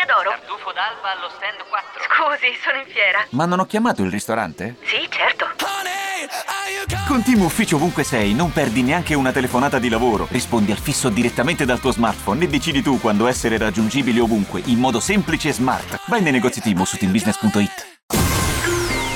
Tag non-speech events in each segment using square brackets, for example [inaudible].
Osteria d'Oro. Tartufo d'alba allo stand 4. Scusi, sono in fiera. Ma non ho chiamato il ristorante? Sì, certo. Con Team Ufficio ovunque sei, non perdi neanche una telefonata di lavoro. Rispondi al fisso direttamente dal tuo smartphone e decidi tu quando essere raggiungibile ovunque, in modo semplice e smart. Vai nei negozi Team su teambusiness.it.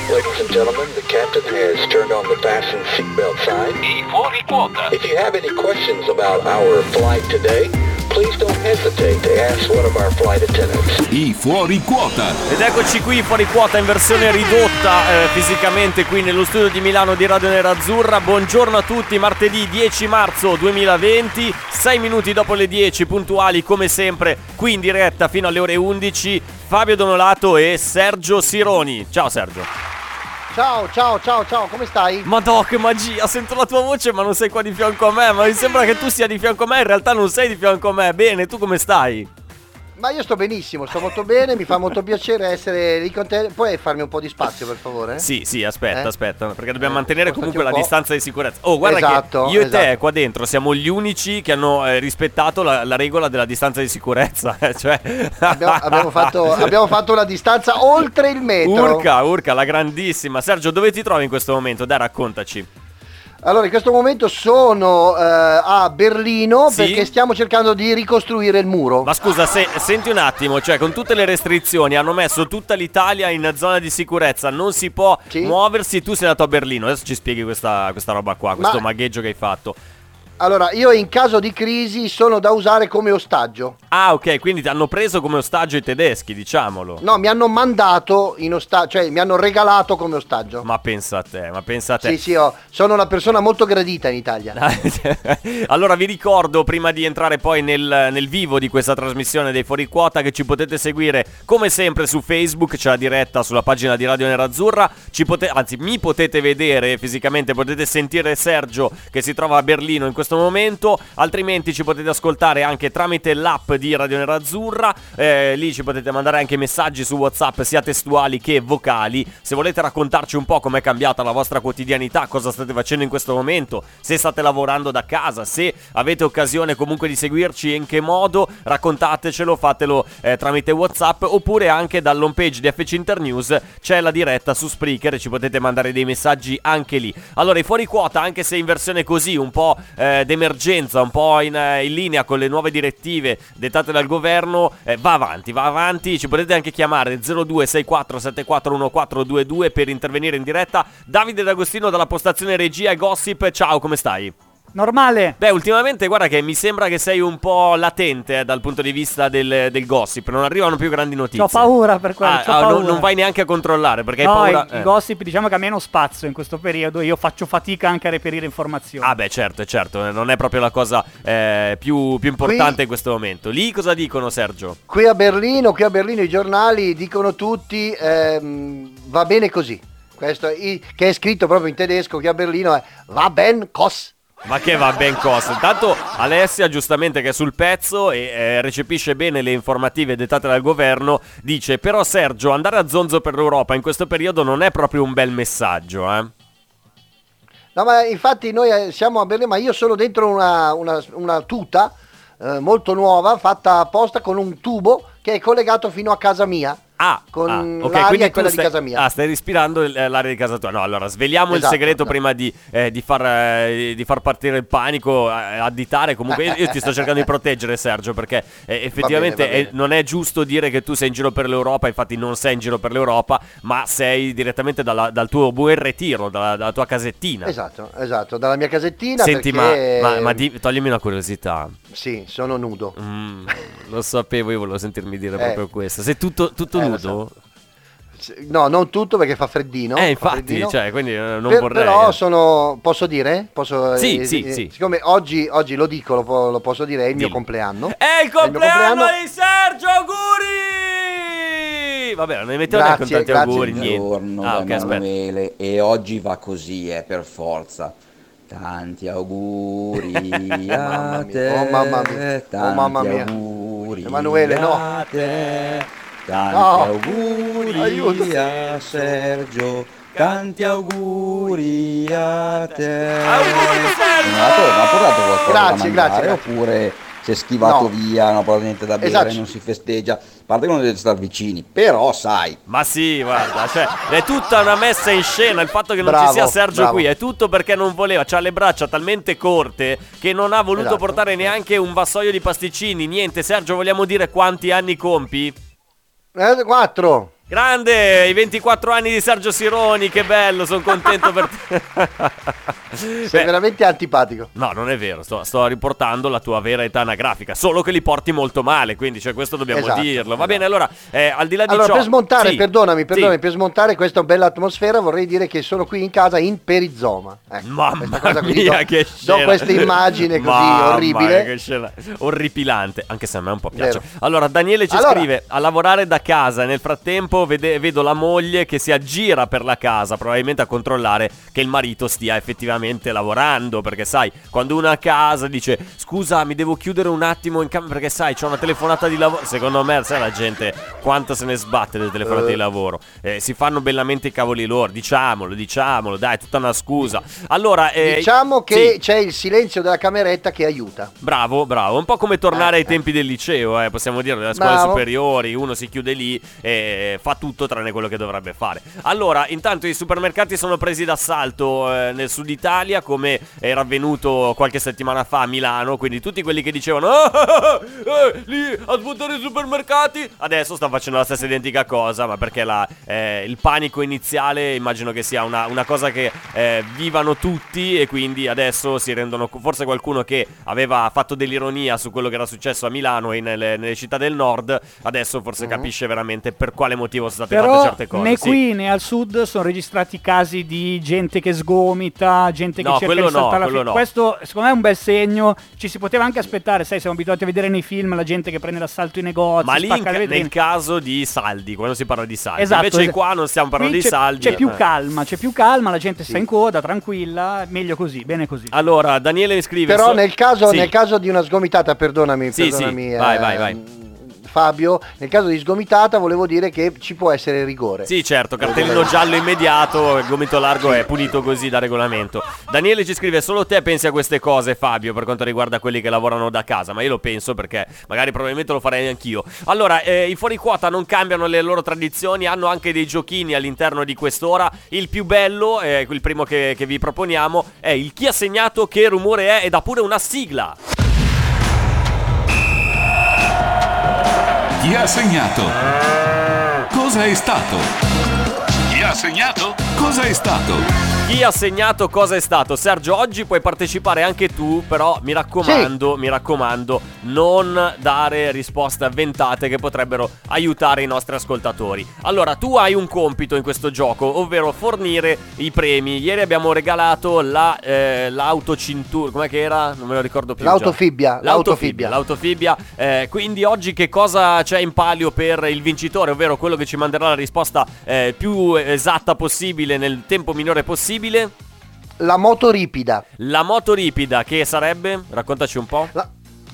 Ladies and gentlemen, the captain has turned on the fasten seatbelt sign. I fuori quota. If you have any questions about our flight today, please don't hesitate to ask one of our flight attendants. I fuori quota. Ed eccoci qui fuori quota in versione ridotta eh, fisicamente qui nello studio di Milano di Radio Nerazzurra. Buongiorno a tutti, martedì 10 marzo 2020, 6 minuti dopo le 10 puntuali come sempre qui in diretta fino alle ore 11. Fabio Donolato e Sergio Sironi. Ciao Sergio. Ciao, ciao, ciao, ciao, come stai? Madò, che magia! Sento la tua voce, ma non sei qua di fianco a me. Ma mi sembra che tu sia di fianco a me. In realtà non sei di fianco a me. Bene, tu come stai? Ma io sto benissimo, sto molto bene, mi fa molto piacere essere lì con te. Puoi farmi un po' di spazio, per favore? Sì, sì, aspetta, Eh? aspetta, perché dobbiamo Eh, mantenere comunque un la po'. distanza di sicurezza. Oh, guarda Esatto, che io e te esatto. qua dentro siamo gli unici che hanno eh, rispettato la, la regola della distanza di sicurezza. [laughs] eh, cioè... Abbiamo, abbiamo fatto, abbiamo fatto una distanza oltre il metro. Urca, urca, la grandissima. Sergio, dove ti trovi in questo momento? Dai, raccontaci. Allora, in questo momento sono eh, a Berlino Sì? perché stiamo cercando di ricostruire il muro. Ma scusa, se, senti un attimo, cioè con tutte le restrizioni hanno messo tutta l'Italia in zona di sicurezza, non si può Sì. muoversi, tu sei andato a Berlino, adesso ci spieghi questa, questa roba qua, questo Ma- magheggio che hai fatto. Allora, io in caso di crisi sono da usare come ostaggio. Ah, ok, quindi ti hanno preso come ostaggio i tedeschi, diciamolo. No, mi hanno mandato in ostaggio, cioè mi hanno regalato come ostaggio. Ma pensa a te, ma pensa a te. Sì, sì, oh, sono una persona molto gradita in Italia. [laughs] allora vi ricordo prima di entrare poi nel, nel vivo di questa trasmissione dei Fuori Quota che ci potete seguire come sempre su Facebook, c'è la diretta sulla pagina di Radio Nerazzurra, ci pote- anzi mi potete vedere fisicamente, potete sentire Sergio che si trova a Berlino in questo momento, altrimenti ci potete ascoltare anche tramite l'app di Radio Nerazzurra, eh, lì ci potete mandare anche messaggi su WhatsApp sia testuali che vocali, se volete raccontarci un po' com'è cambiata la vostra quotidianità, cosa state facendo in questo momento, se state lavorando da casa, se avete occasione comunque di seguirci e in che modo, raccontatecelo, fatelo eh, tramite WhatsApp oppure anche dall'home page di FC Internews c'è la diretta su Spreaker e ci potete mandare dei messaggi anche lì. Allora, i fuori quota, anche se in versione così, un po' eh, d'emergenza, un po' in, eh, in linea con le nuove direttive dettate dal governo, eh, va avanti, va avanti, ci potete anche chiamare 0264741422 per intervenire in diretta. Davide D'Agostino dalla postazione regia e gossip, ciao, come stai? Normale. Beh, ultimamente guarda che mi sembra che sei un po' latente eh, dal punto di vista del, del gossip, non arrivano più grandi notizie. Ho paura per quello. Ah, ah, non- paura. non vai neanche a controllare perché no, hai paura. i, i eh. gossip diciamo che ha meno spazio in questo periodo. Io faccio fatica anche a reperire informazioni. Ah beh certo, certo, eh, non è proprio la cosa eh, più, più importante Qui- in questo momento. Lì cosa dicono Sergio? Qui a Berlino, qui a Berlino i giornali dicono tutti ehm, va bene così. Questo che è scritto proprio in tedesco qui a Berlino è va ben cos. Ma che va ben cosa. Intanto Alessia, giustamente che è sul pezzo e eh, recepisce bene le informative dettate dal governo, dice però Sergio, andare a zonzo per l'Europa in questo periodo non è proprio un bel messaggio, eh? No, ma infatti noi eh, siamo a Berlino, ma io sono dentro una, una- una tuta eh, molto nuova, fatta apposta con un tubo che è collegato fino a casa mia. Ah, Con ah, ok, l'aria quindi è quella stai, di casa mia. Ah, stai respirando il- eh, l'aria di casa tua. No, allora sveliamo il Esatto, segreto no. prima di, eh, di far, eh, di far partire il panico, eh, additare. Comunque, io, io ti sto cercando di proteggere, Sergio, perché eh, effettivamente va bene. eh, non è giusto dire che tu sei in giro per l'Europa. Infatti, non sei in giro per l'Europa, ma sei direttamente dalla- dal tuo buon ritiro, dalla, dalla tua casettina. Esatto, esatto, dalla mia casettina. Senti, perché, ma, ma, ma di- toglimi una curiosità. Sì, sono nudo. Mm, lo sapevo, io volevo sentirmi dire Eh. proprio questo. Sei tutto, tutto Eh, nudo? No, non tutto perché fa freddino. Eh, fa infatti, freddino. cioè, quindi eh, non Per- vorrei. Però eh. sono. Posso dire? Posso, Sì, eh, sì, eh, sì. Siccome oggi, oggi lo dico, lo, lo posso dire, è il mio Dillo. compleanno. È il mio compleanno compleanno. di Sergio, auguri! Vabbè, non ne mettiamo neanche tanti grazie. auguri. Buongiorno Ah, da ok, aspetta. Emanuele e oggi va così, eh, per forza. Tanti auguri [laughs] a te, oh mamma mia, oh tanti mamma mia. auguri Emanuele, no. a te, tanti No. auguri Aiuto. a Sergio, tanti auguri a te. Auguri, Sergio! Ma ma portato qualcosa Grazie, da mangiare grazie, grazie. oppure si è schivato No. via, non porta niente da bere, Esatto. non si festeggia. A parte che non deve stare vicini, però sai, Ma sì, guarda, cioè, è tutta una messa in scena. Il fatto che non Bravo, ci sia Sergio bravo. qui è tutto perché non voleva. C'ha le braccia talmente corte che non ha voluto Esatto. portare neanche un vassoio di pasticcini. Niente, Sergio, vogliamo dire quanti anni compi? Eh, quattro. Grande, i 24 anni di Sergio Sironi, che bello, sono contento per te. Sei Beh, veramente antipatico. No, non è vero, sto, sto riportando la tua vera età anagrafica, solo che li porti molto male, quindi cioè, questo dobbiamo Esatto, dirlo. Va esatto. bene, allora, eh, al di là di Allora, ciò... per smontare, Sì, perdonami, perdonami, sì. per smontare questa bella atmosfera vorrei dire che sono qui in casa in perizoma. Ecco, Mamma cosa mia, do, che do scena! questa immagine così Mamma orribile. che scena orripilante, anche se a me un po' piace. Vero. Allora, Daniele ci Allora- scrive a lavorare da casa. Nel frattempo vede- vedo la moglie che si aggira per la casa, probabilmente a controllare che il marito stia effettivamente lavorando. Perché, sai, quando uno a casa dice scusa, mi devo chiudere un attimo in camera perché, sai, c'ho una telefonata di lavoro. Secondo me, sai, la gente quanto se ne sbatte delle telefonate Eh. di lavoro. Eh, si fanno bellamente i cavoli loro. Diciamolo, diciamolo, dai, è tutta una scusa. Allora, eh, Diciamo che sì. c'è il silenzio della cameretta che aiuta. Bravo, bravo, un po' come tornare Eh, ai eh. tempi del liceo, eh, possiamo dire, delle scuole Bravo. superiori, uno si chiude lì e fa tutto tranne quello che dovrebbe fare. Allora, intanto i supermercati sono presi d'assalto eh, nel sud Italia, come era avvenuto qualche settimana fa a Milano, quindi tutti quelli che dicevano "Ah, eh, lì a svuotare i supermercati, adesso stanno facendo la stessa identica cosa, ma perché la, eh, il panico iniziale immagino che sia una, una cosa che eh, vivano tutti e quindi adesso si rendono, forse qualcuno che aveva fatto dell'ironia su quello che era successo a Milano e nelle, nelle città del nord, adesso forse capisce veramente per quale motivo sono state fatte Però certe cose. né Sì. qui né al sud sono registrati casi di gente che sgomita, gente che No, cerca quello di no, saltare la quello fila. no. Questo secondo me è un bel segno. Ci si poteva anche aspettare, sai, siamo abituati a vedere nei film la gente che prende l'assalto ai negozi, Ma lì in nel caso di saldi, quando si parla di saldi, Esatto, invece esatto. qua non stiamo parlando Qui di c'è, saldi. C'è più eh. calma, c'è più calma, la gente sta in coda, tranquilla, meglio così, bene così. Allora, Daniele mi scrive Però so- nel, caso, Sì. nel caso di una sgomitata, perdonami, Sì, sì, perdonami vai, eh, vai, vai. Fabio, nel caso di sgomitata volevo dire che ci può essere rigore. Sì, certo, cartellino giallo immediato, il gomito largo è punito così da regolamento. Daniele ci scrive: Solo te pensi a queste cose, Fabio, per quanto riguarda quelli che lavorano da casa. Ma io lo penso perché magari probabilmente lo farei anch'io. Allora, eh, i fuori quota non cambiano le loro tradizioni, hanno anche dei giochini all'interno di quest'ora. Il più bello, eh, il primo che, che vi proponiamo, è il chi ha segnato, che rumore è ed ha pure una sigla. Chi ha segnato? Cosa è stato? Chi ha segnato? Cosa è stato? Chi ha segnato cosa è stato? Sergio, oggi puoi partecipare anche tu, però mi raccomando, mi raccomando, non dare risposte avventate che potrebbero aiutare i nostri ascoltatori. Allora, tu hai un compito in questo gioco, ovvero fornire i premi. Ieri abbiamo regalato la, eh, l'autocintura, com'è che era? Non me lo ricordo più. già. L'autofibbia, L'autofibbia, l'autofibia. Eh, quindi oggi che cosa c'è in palio per il vincitore, ovvero quello che ci manderà la risposta eh, più esatta possibile nel tempo minore possibile? La moto ripida. La moto ripida, che sarebbe? Raccontaci un po'. La-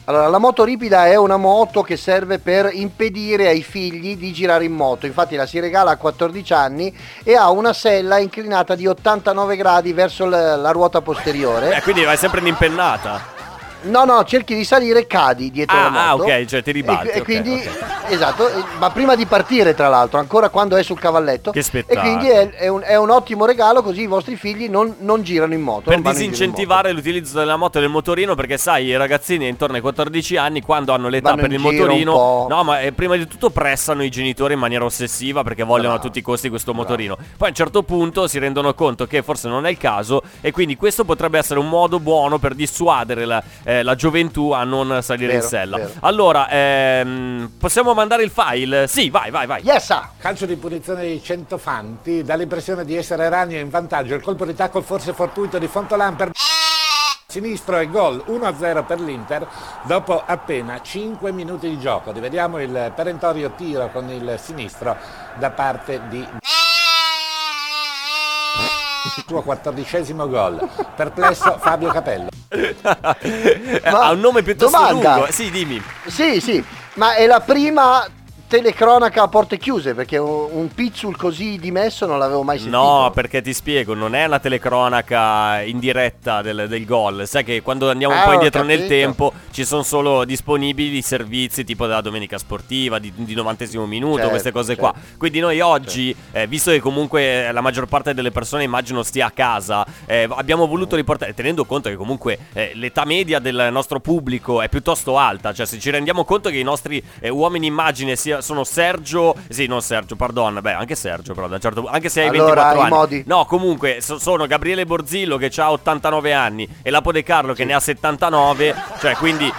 Allora, la moto ripida è una moto che serve per impedire ai figli di girare in moto. Infatti la si regala a 14 anni e ha una sella inclinata di 89 gradi verso l- la ruota posteriore. Eh, quindi vai sempre in impennata. No, no, cerchi di salire, cadi dietro Ah, la moto. ah, ok, cioè ti ribalti, E, e ok, quindi, ok. esatto, ma prima di partire, tra l'altro, ancora quando è sul cavalletto. Che E spettacolo. quindi è, è un, è un ottimo regalo, così i vostri figli non, non girano in moto. Per disincentivare l'utilizzo della moto e del motorino, perché sai, i ragazzini intorno ai 14 anni, quando hanno l'età Vanno per il motorino, no, ma eh, prima di tutto pressano i genitori in maniera ossessiva perché vogliono a tutti i costi questo motorino. Poi a un certo punto si rendono conto che forse non è il caso, e quindi questo potrebbe essere un modo buono per dissuadere la, eh, la gioventù a non salire in Vero, sella. vero. Allora, ehm, possiamo mandare il file? Sì, vai, vai, vai. Yes, ah. Calcio di punizione di Centofanti, dà l'impressione di essere Ragno in vantaggio, il colpo di tackle forse fortuito di Fontolan per sinistro e gol 1-0 per l'Inter dopo appena 5 minuti di gioco. Rivediamo il perentorio tiro con il sinistro da parte di [laughs] suo quattordicesimo gol. Perplesso Fabio Capello. [laughs] Ha un nome piuttosto domanda. lungo. Sì, dimmi. Sì, sì, ma è la prima telecronaca a porte chiuse, perché un, un pizzul così dimesso non l'avevo mai sentito. No, perché ti spiego, non è una telecronaca in diretta del, del gol. Sai che quando andiamo un Ah, po' ho indietro nel tempo ci sono solo disponibili servizi tipo della domenica sportiva, di, di 90 minuto, Certo, queste cose certo. qua. Quindi noi oggi, eh, visto che comunque eh, la maggior parte delle persone immagino stia a casa, eh, abbiamo voluto riportare, tenendo conto che comunque eh, l'età media del nostro pubblico è piuttosto alta, cioè se ci rendiamo conto che i nostri eh, uomini immagine sia- sono Sergio, sì non Sergio, pardon, beh anche Sergio però da un certo punto, anche se hai Allora, 24 i anni. modi. No, comunque so- sono Gabriele Borzillo che ha 89 anni e Lapo De Carlo che ne ha 79, cioè quindi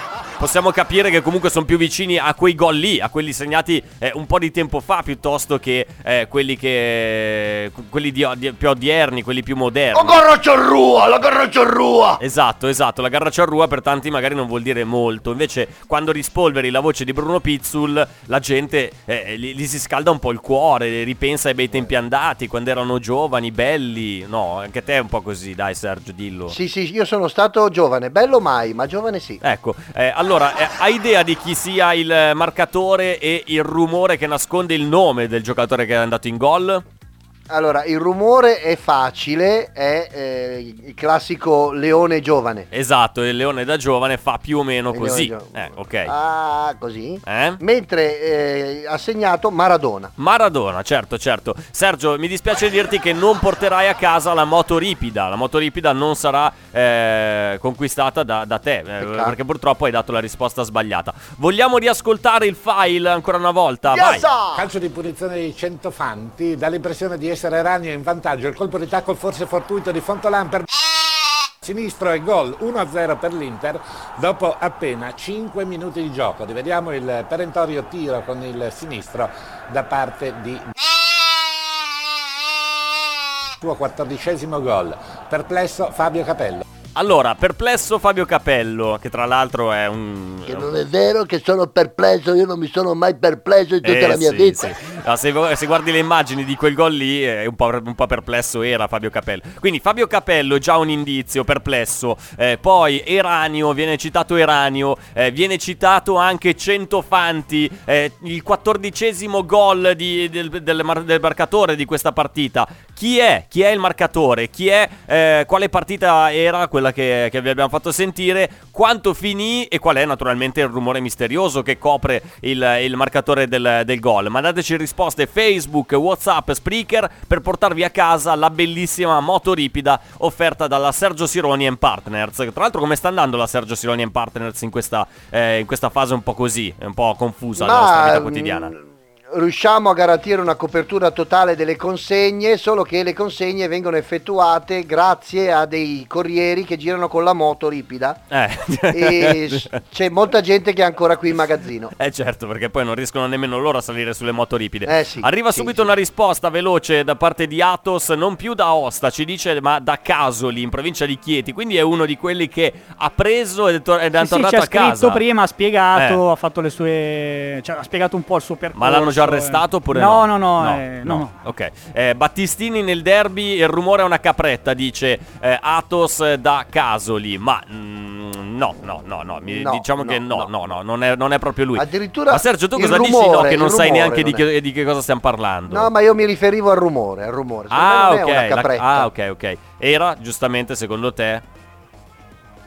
possiamo capire che comunque sono più vicini a quei gol lì, a quelli segnati eh, un po' di tempo fa piuttosto che eh, quelli che quelli di, di- più odierni, quelli più moderni. La garra ciarrua, la garra ciarrua! Esatto, esatto, la garra ciarrua per tanti magari non vuol dire molto, invece quando rispolveri la voce di Bruno Pizzul la gente eh, gli, gli si scalda un po' il cuore, ripensa ai bei tempi andati, quando erano giovani, belli, no, anche te è un po' così, dai Sergio, dillo. Sì, sì, io sono stato giovane, bello mai, ma giovane sì. Ecco, eh, allora, eh, hai idea di chi sia il marcatore e il rumore che nasconde il nome del giocatore che è andato in gol? Allora, il rumore è facile, è eh, il classico leone giovane. Esatto, il leone da giovane fa più o meno Il così. Eh, ok. Ah, così? Eh? Mentre eh, ha segnato Maradona. Maradona, certo, certo. Sergio, mi dispiace dirti che non porterai a casa la moto ripida. La moto ripida non sarà eh, conquistata da, da te, eh, perché purtroppo hai dato la risposta sbagliata. Vogliamo riascoltare il file ancora una volta? Vai. Yassa! Calcio di punizione di Centofanti, dà l'impressione di essere Ragno in vantaggio, il colpo di tackle forse fortuito di Fontolan per sinistro e gol 1-0 per l'Inter dopo appena 5 minuti di gioco. Rivediamo il perentorio tiro con il sinistro da parte di suo quattordicesimo gol. Perplesso Fabio Capello. Allora, perplesso Fabio Capello, che tra l'altro è un... Che non è vero che sono perplesso, io non mi sono mai perplesso in tutta Eh, la mia sì, vita. sì. No, se, se guardi le immagini di quel gol lì, eh, un po', un po' perplesso era Fabio Capello. Quindi Fabio Capello già un indizio perplesso. Eh, poi Eranio, viene citato Eranio, eh, viene citato anche Centofanti, eh, il quattordicesimo gol di- del, del mar- del marcatore di questa partita. Chi è? Chi è il marcatore? Chi è? eh, quale partita era quella che, che vi abbiamo fatto sentire? Quanto finì e qual è naturalmente il rumore misterioso che copre il, il marcatore del, del gol? Mandateci risposte Facebook, Whatsapp, Spreaker per portarvi a casa la bellissima moto ripida offerta dalla Sergio Sironi Partners. Tra l'altro come sta andando la Sergio Sironi Partners in questa, eh, in questa fase un po' così, un po' confusa la nostra vita mm, quotidiana? Riusciamo a garantire una copertura totale delle consegne, solo che le consegne vengono effettuate grazie a dei corrieri che girano con la moto ripida Eh. e [laughs] c'è molta gente che è ancora qui in magazzino. Eh certo, perché poi non riescono nemmeno loro a salire sulle moto ripide. Eh sì, Arriva sì, subito sì. una risposta veloce da parte di Atos, non più da Osta, ci dice, ma da Casoli, in provincia di Chieti. Quindi è uno di quelli che ha preso ed è, tor- ed è Sì, sì, tornato ci ha a casa. scritto prima, ha spiegato, Eh. ha fatto le sue. cioè, ha spiegato un po' il suo percorso. Ma l'hanno già arrestato oppure no? no? No, no, eh, no, no. Ok. Eh, Battistini nel derby, il rumore è una capretta, dice eh, Atos da Casoli. Ma mm, no, no, no, no. mi- No, diciamo no, che no, no. no, no, non, è, non è proprio lui. Addirittura Ma Sergio, tu cosa dici? rumore, No, che non sai neanche di che, di che cosa stiamo parlando. No, ma io mi riferivo al rumore, al rumore. Secondo Ah me non ok, è una la- ah, ok, ok. Era giustamente secondo te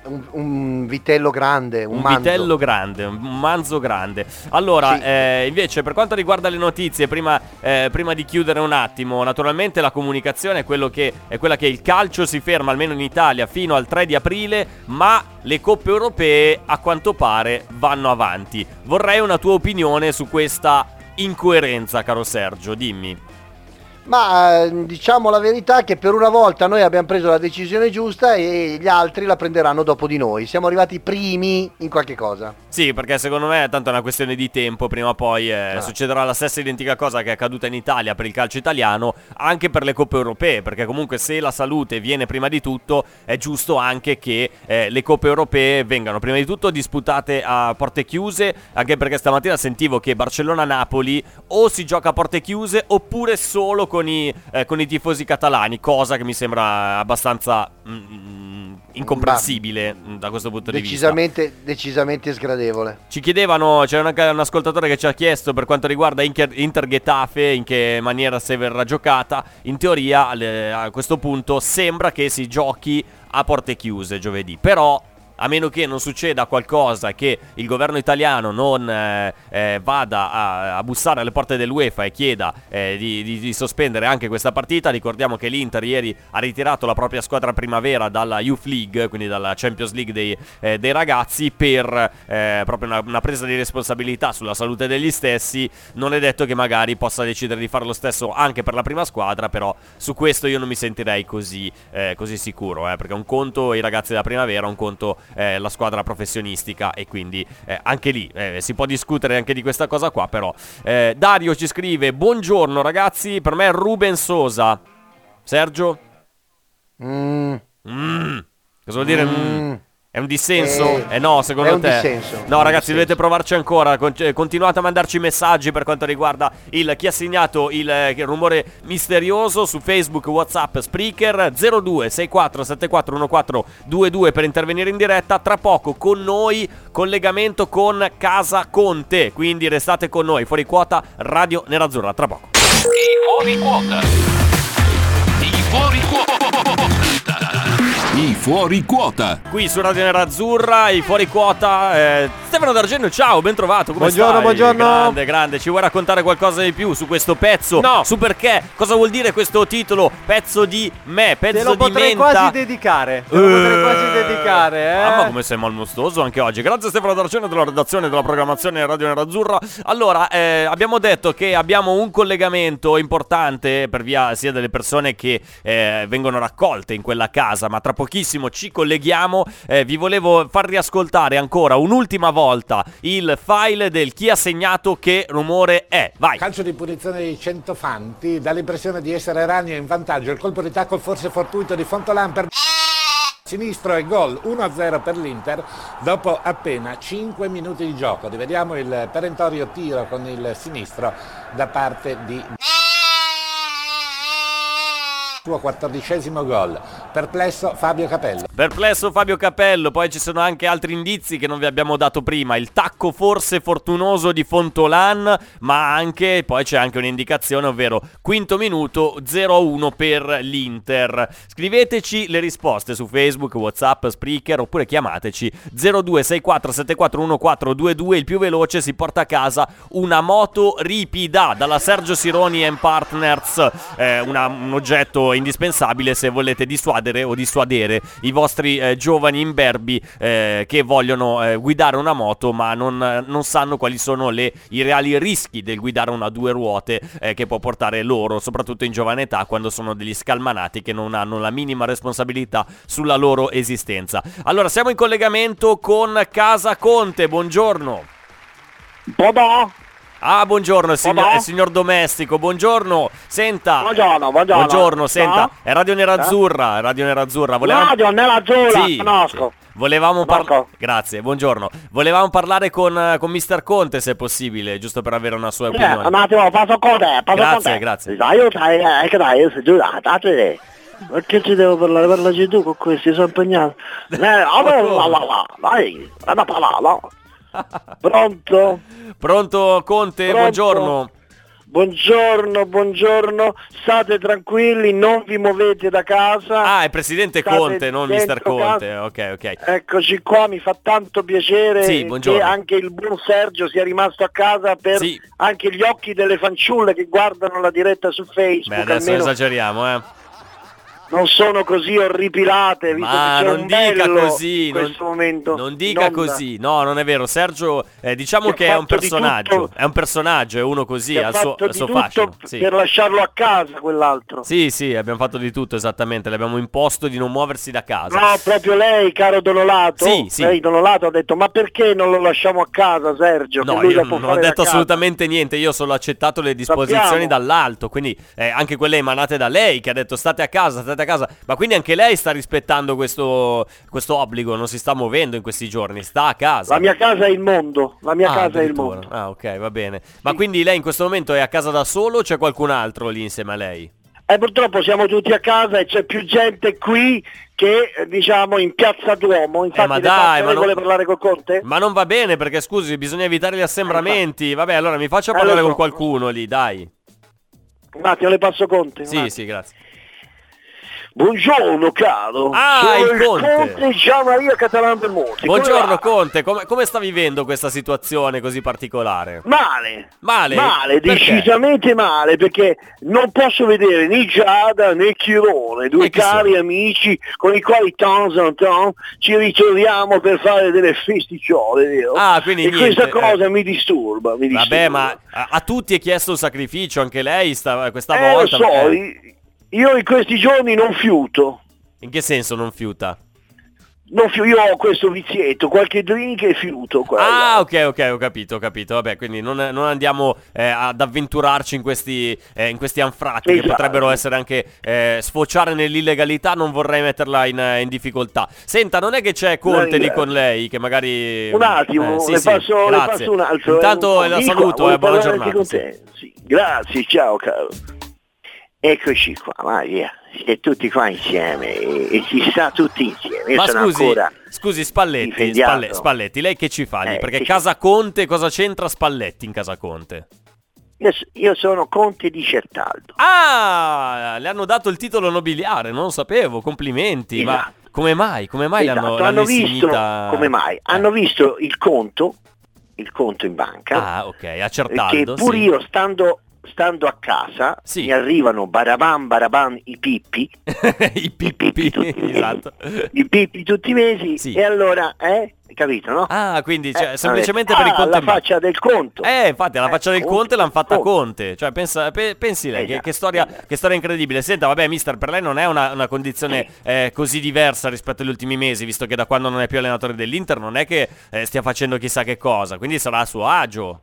un, un vitello grande, un, un manzo. vitello grande, un manzo grande. Allora, Sì. eh, invece, per quanto riguarda le notizie, prima, eh, prima di chiudere un attimo, naturalmente la comunicazione è, che, è quella che il calcio si ferma, almeno in Italia, fino al 3 di aprile, ma le coppe europee, a quanto pare, vanno avanti. Vorrei una tua opinione su questa incoerenza, caro Sergio, dimmi. Ma eh, diciamo la verità che per una volta noi abbiamo preso la decisione giusta e gli altri la prenderanno dopo di noi. Siamo arrivati primi in qualche cosa. Sì, perché secondo me è tanto una questione di tempo, prima o poi eh, Ah. succederà la stessa identica cosa che è accaduta in Italia per il calcio italiano, anche per le coppe europee, perché comunque se la salute viene prima di tutto, è giusto anche che eh, le coppe europee vengano prima di tutto disputate a porte chiuse, anche perché stamattina sentivo che Barcellona-Napoli o si gioca a porte chiuse oppure solo con i, eh, con i tifosi catalani, cosa che mi sembra abbastanza... mm, incomprensibile mh, da questo punto di vista. Decisamente, decisamente sgradevole. Ci chiedevano, c'è un, un ascoltatore che ci ha chiesto per quanto riguarda Inter, Inter Getafe in che maniera se verrà giocata. In teoria le- a questo punto sembra che si giochi a porte chiuse giovedì, però a meno che non succeda qualcosa che il governo italiano non eh, eh, vada a, a bussare alle porte dell'UEFA e chieda eh, di, di- di sospendere anche questa partita. Ricordiamo che l'Inter ieri ha ritirato la propria squadra primavera dalla Youth League, quindi dalla Champions League dei, eh, dei ragazzi, per eh, proprio una, una presa di responsabilità sulla salute degli stessi. Non è detto che magari possa decidere di fare lo stesso anche per la prima squadra, però su questo io non mi sentirei così, così sicuro, perché un conto i ragazzi della primavera, un conto eh, la squadra professionistica e quindi eh, anche lì eh, si può discutere anche di questa cosa qua, però eh, Dario ci scrive "Buongiorno ragazzi, per me è Ruben Sosa". Sergio? Mm, Mm. Cosa vuol dire? Mm. È un dissenso? Eh, Eh, no, secondo è un te? dissenso. No, ragazzi, dissenso. dovete provarci ancora. Con- eh, continuate a mandarci messaggi per quanto riguarda il chi ha segnato il, eh, il rumore misterioso su Facebook, WhatsApp, Spreaker 02 64 74 1422 per intervenire in diretta. Tra poco con noi collegamento con Casa Conte. Quindi restate con noi. Fuori quota Radio Nerazzurra. Tra poco. I fuori quota. I fuori quota. I fuori quota. Qui su Radio Nerazzurra, i fuori quota. eh, Stefano D'Argenio, ciao, ben trovato. Come Buongiorno, stai? buongiorno. Grande, grande. Ci vuoi raccontare qualcosa di più su questo pezzo? No. Su perché? Cosa vuol dire questo titolo? Pezzo di me, pezzo Te lo di potrei menta. quasi dedicare. Te lo potrei Eh, quasi dedicare, eh. Mamma come sei malmostoso anche oggi Grazie Stefano D'Argenio della redazione della programmazione di Radio Nerazzurra Allora, eh, abbiamo detto che abbiamo un collegamento importante Per via sia delle persone che eh, vengono raccolte in quella casa Ma tra pochissimo ci colleghiamo. Eh, Vi volevo far riascoltare ancora un'ultima volta Il file del chi ha segnato che rumore è. Vai. Calcio di punizione di Centofanti, dà l'impressione di essere Ragno in vantaggio, il colpo di tackle forse fortuito di Fontolan per sinistro e gol 1-0 per l'Inter dopo appena 5 minuti di gioco. Rivediamo il perentorio tiro con il sinistro da parte di suo quattordicesimo gol. Perplesso Fabio Capello. Perplesso Fabio Capello, poi ci sono anche altri indizi che non vi abbiamo dato prima. Il tacco forse fortunoso di Fontolan, ma anche, poi c'è anche un'indicazione, ovvero quinto minuto 0-1 per l'Inter. Scriveteci le risposte su Facebook, Whatsapp, Spreaker oppure chiamateci 0264741422. Il più veloce si porta a casa una moto ripida dalla Sergio Sironi Partners, eh, una- un oggetto indispensabile se volete dissuadere o dissuadere i vostri eh, giovani imberbi eh, che vogliono eh, guidare una moto ma non, non sanno quali sono le- i reali rischi del guidare una due ruote eh, che può portare loro, soprattutto in giovane età, quando sono degli scalmanati che non hanno la minima responsabilità sulla loro esistenza. Allora, siamo in collegamento con Casa Conte, buongiorno. Ah, buongiorno, il signor, il signor domestico, buongiorno. Senta. Buongiorno, buongiorno. Buongiorno, senta, No? è Radio Nerazzurra, Radio Nerazzurra. Volevamo... Radio Nerazzurra, Sì, conosco. Volevamo parlare... Grazie, buongiorno. Volevamo parlare con, eh, con Mr. Conte, se è possibile, giusto per avere una sua Eh, opinione. un attimo, passo con te, passo Grazie, con te. grazie. Eh, te. Ma che ci devo parlare? Parlaci tu con questi, sono impegnato. Eh, [laughs] vabbè, la, la, la, dai, è una parola. Pronto? Pronto Conte, Pronto? buongiorno. Buongiorno, buongiorno, state tranquilli, non vi muovete da casa. Ah, è Presidente State Conte, non dentro Conte. casa. Ok, ok. Eccoci qua, mi fa tanto piacere Sì, che anche il buon Sergio sia rimasto a casa per Sì. anche gli occhi delle fanciulle che guardano la diretta su Facebook. Beh, adesso almeno esageriamo, eh. Non sono così orripilate, visto Ma non dica così, in non, questo momento. non dica così, no, non è vero. Sergio, eh, diciamo Che che è un personaggio, tutto- è un personaggio, è uno così, ha al suo, fatto al di suo tutto fascino. Sì. per lasciarlo a casa quell'altro. Sì, sì, abbiamo fatto di tutto esattamente, le abbiamo imposto di non muoversi da casa. No, proprio lei, caro Donolato. Sì, sì. Lei, Donolato, ha detto, ma perché non lo lasciamo a casa, Sergio? No, io non ho detto casa?" assolutamente niente, io ho solo accettato le disposizioni Sappiamo. dall'alto, quindi eh, anche quelle emanate da lei che ha detto state a casa, state a casa, ma quindi anche lei sta rispettando questo, questo obbligo, non si sta muovendo in questi giorni, sta a casa. La mia casa è il mondo, la mia Ah, casa è il mondo. Ah, ok, va bene. Ma quindi lei in questo momento è a casa da solo o c'è qualcun altro lì insieme a lei? E purtroppo siamo tutti a casa e c'è più gente qui che eh, diciamo in piazza Duomo, infatti ma le dai, ma non- vuole parlare col Conte? Ma non va bene perché scusi, bisogna evitare gli assembramenti. Vabbè, allora mi faccia Eh, parlare lo con qualcuno lì, dai. Un attimo, le passo Conte. Sì, sì, grazie. Buongiorno caro, Ah, sono il Conte. Gian Maria Catalan del Monte. Buongiorno? Conte, come, come sta vivendo questa situazione così particolare? Male, Male? male, decisamente male, perché non posso vedere né Giada né Chirone, due cari amici con i quali temps en temps ci ritroviamo per fare delle festicciole, vero? Ah, quindi e niente, questa eh. cosa mi disturba, mi disturba. Vabbè, ma a, a tutti è chiesto un sacrificio, anche lei sta, questa Eh, lo volta. so, eh. Io in questi giorni non fiuto. In che senso non fiuta? Non fiu- io ho questo vizietto, qualche drink e fiuto. guarda. Ah, ok, ok, ho capito, ho capito. Vabbè, quindi non, non andiamo eh, ad avventurarci in questi, eh, in questi anfratti che Esatto. potrebbero essere anche eh, sfociare nell'illegalità. Non vorrei metterla in, in difficoltà. Senta, non è che c'è Conte lì con lei, che magari. Un attimo, Eh, sì, le, sì, passo, le passo un altro. Intanto eh, la saluto, eh, buona giornata. Sì. Grazie, ciao caro. Eccoci qua, vai via. Siete tutti qua insieme e, e si sta tutti insieme. Io Ma scusi, scusi Spalletti. Spalle- Spalletti, lei che ci fa lì? Eh, Perché che- Casa Conte, cosa c'entra Spalletti in Casa Conte? Io, io sono Conte di Certaldo. Ah, le hanno dato il titolo nobiliare, non lo sapevo, complimenti. Ma Esatto. come mai? Come mai Esatto, l'hanno, hanno l'hanno visto come mai? Hanno visto il conto, il conto in banca. Ah, ok, che accertando. pure sì. io stando, stando a casa Sì. mi arrivano baraban baraban [laughs] i pippi, I pippi, [laughs] esatto. i pippi tutti i mesi Sì. e allora, eh? Capito, no? Ah, quindi cioè, Eh, semplicemente vabbè. per il Ah, conto la faccia del conto. Eh, infatti, la Eh, faccia del Conte, Conte l'hanno fatta Conte. Conte. Cioè, pensa- pe- pensi lei, che, Esatto, che storia, esatto. che storia incredibile. Senta, vabbè, mister, per lei non è una, una condizione eh, così diversa rispetto agli ultimi mesi, visto che da quando non è più allenatore dell'Inter non è che eh, stia facendo chissà che cosa, quindi sarà a suo agio.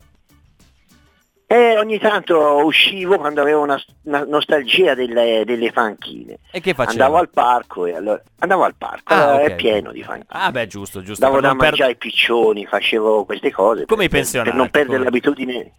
E ogni tanto uscivo quando avevo una, una nostalgia delle, delle fanchine. E che faceva? Andavo al parco e allora andavo al parco, Ah, eh, ok. è pieno di fanchine. Ah, beh, giusto, giusto. Davo da non per- mangiare i piccioni, facevo queste cose. Come i per- pensionati, Per non perdere come- l'abitudine.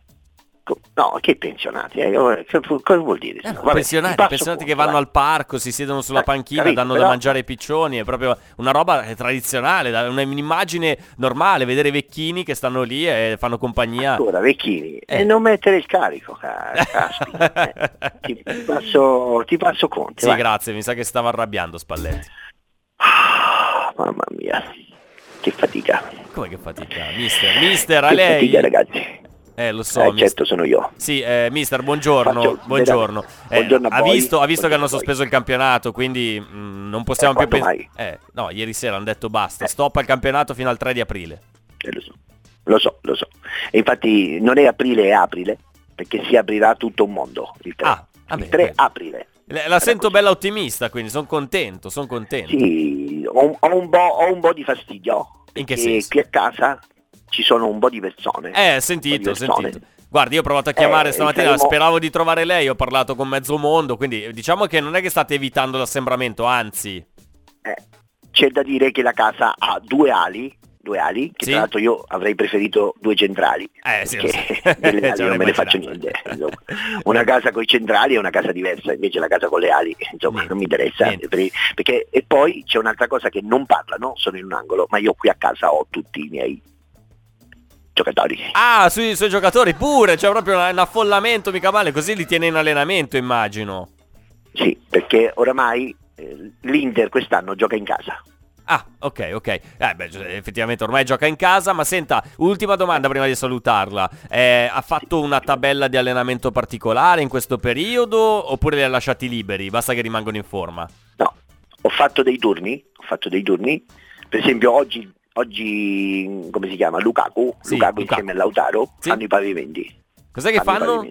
No, che pensionati? eh? Che- Cosa vuol dire? Eh, Vabbè, pensionati, pensionati che conto, vanno al parco, si siedono sulla Eh, panchina, capito, danno da però- mangiare ai piccioni, è proprio una roba eh, tradizionale, da- un'immagine normale, vedere i vecchini che stanno lì e fanno compagnia. Ancora, vecchini. Eh. E non mettere il carico, ca- [laughs] caspita. eh. ti, ti passo, ti passo conti. Sì, vai. grazie, mi sa che stava arrabbiando Spalletti. Ah, mamma mia, che fatica. Come che fatica? Mister, mister, a Che lei... fatica, ragazzi. Eh, lo so, eh, certo, sono io. Sì, eh, mister, buongiorno. Faccio- buongiorno. veramente. Buongiorno ha, visto, ha visto che hanno sospeso il campionato, quindi mm, non possiamo Eh, più pensare. Eh, no, ieri sera hanno detto basta, stop al campionato fino al 3 di aprile. Eh, lo so, lo so, lo so. E infatti non è aprile, è aprile, perché si aprirà tutto un mondo. Il 3, Ah, vabbè, il 3 beh. aprile. La, la sento bella ottimista, quindi sono contento, sono contento. Sì, ho, un- ho un po', ho un po' di fastidio. In che senso? qui a casa ci sono un po' di persone. Eh, sentito, sentito. Guardi, io ho provato a chiamare Eh, stamattina, saremo- speravo di trovare lei, ho parlato con mezzo mondo, quindi diciamo che non è che state evitando l'assembramento, anzi. Eh, c'è da dire che la casa ha due ali, due ali, che Sì. tra l'altro io avrei preferito due centrali. Eh, sì, so. [laughs] delle ali [laughs] non me ne faccio niente. insomma. Una casa con i centrali è una casa diversa, invece la casa con le ali, insomma, Niente, non mi interessa. niente. Perché, e poi c'è un'altra cosa che non parlano, sono in un angolo, ma io qui a casa ho tutti i miei giocatori. Ah, sui suoi giocatori pure, c'è proprio un affollamento, mica male, così li tiene in allenamento, immagino. Sì, perché oramai eh, l'Inter quest'anno gioca in casa. Ah, ok, ok. Eh, beh, cioè, effettivamente ormai gioca in casa, ma senta, ultima domanda prima di salutarla. Eh, ha fatto una tabella di allenamento particolare in questo periodo oppure li ha lasciati liberi? Basta che rimangono in forma. No, ho fatto dei turni, ho fatto dei turni. Per esempio oggi, oggi come si chiama? Lukaku, Sì, Lukaku Lukaku. insieme a Lautaro Sì. fanno i pavimenti. Cos'è che i fanno?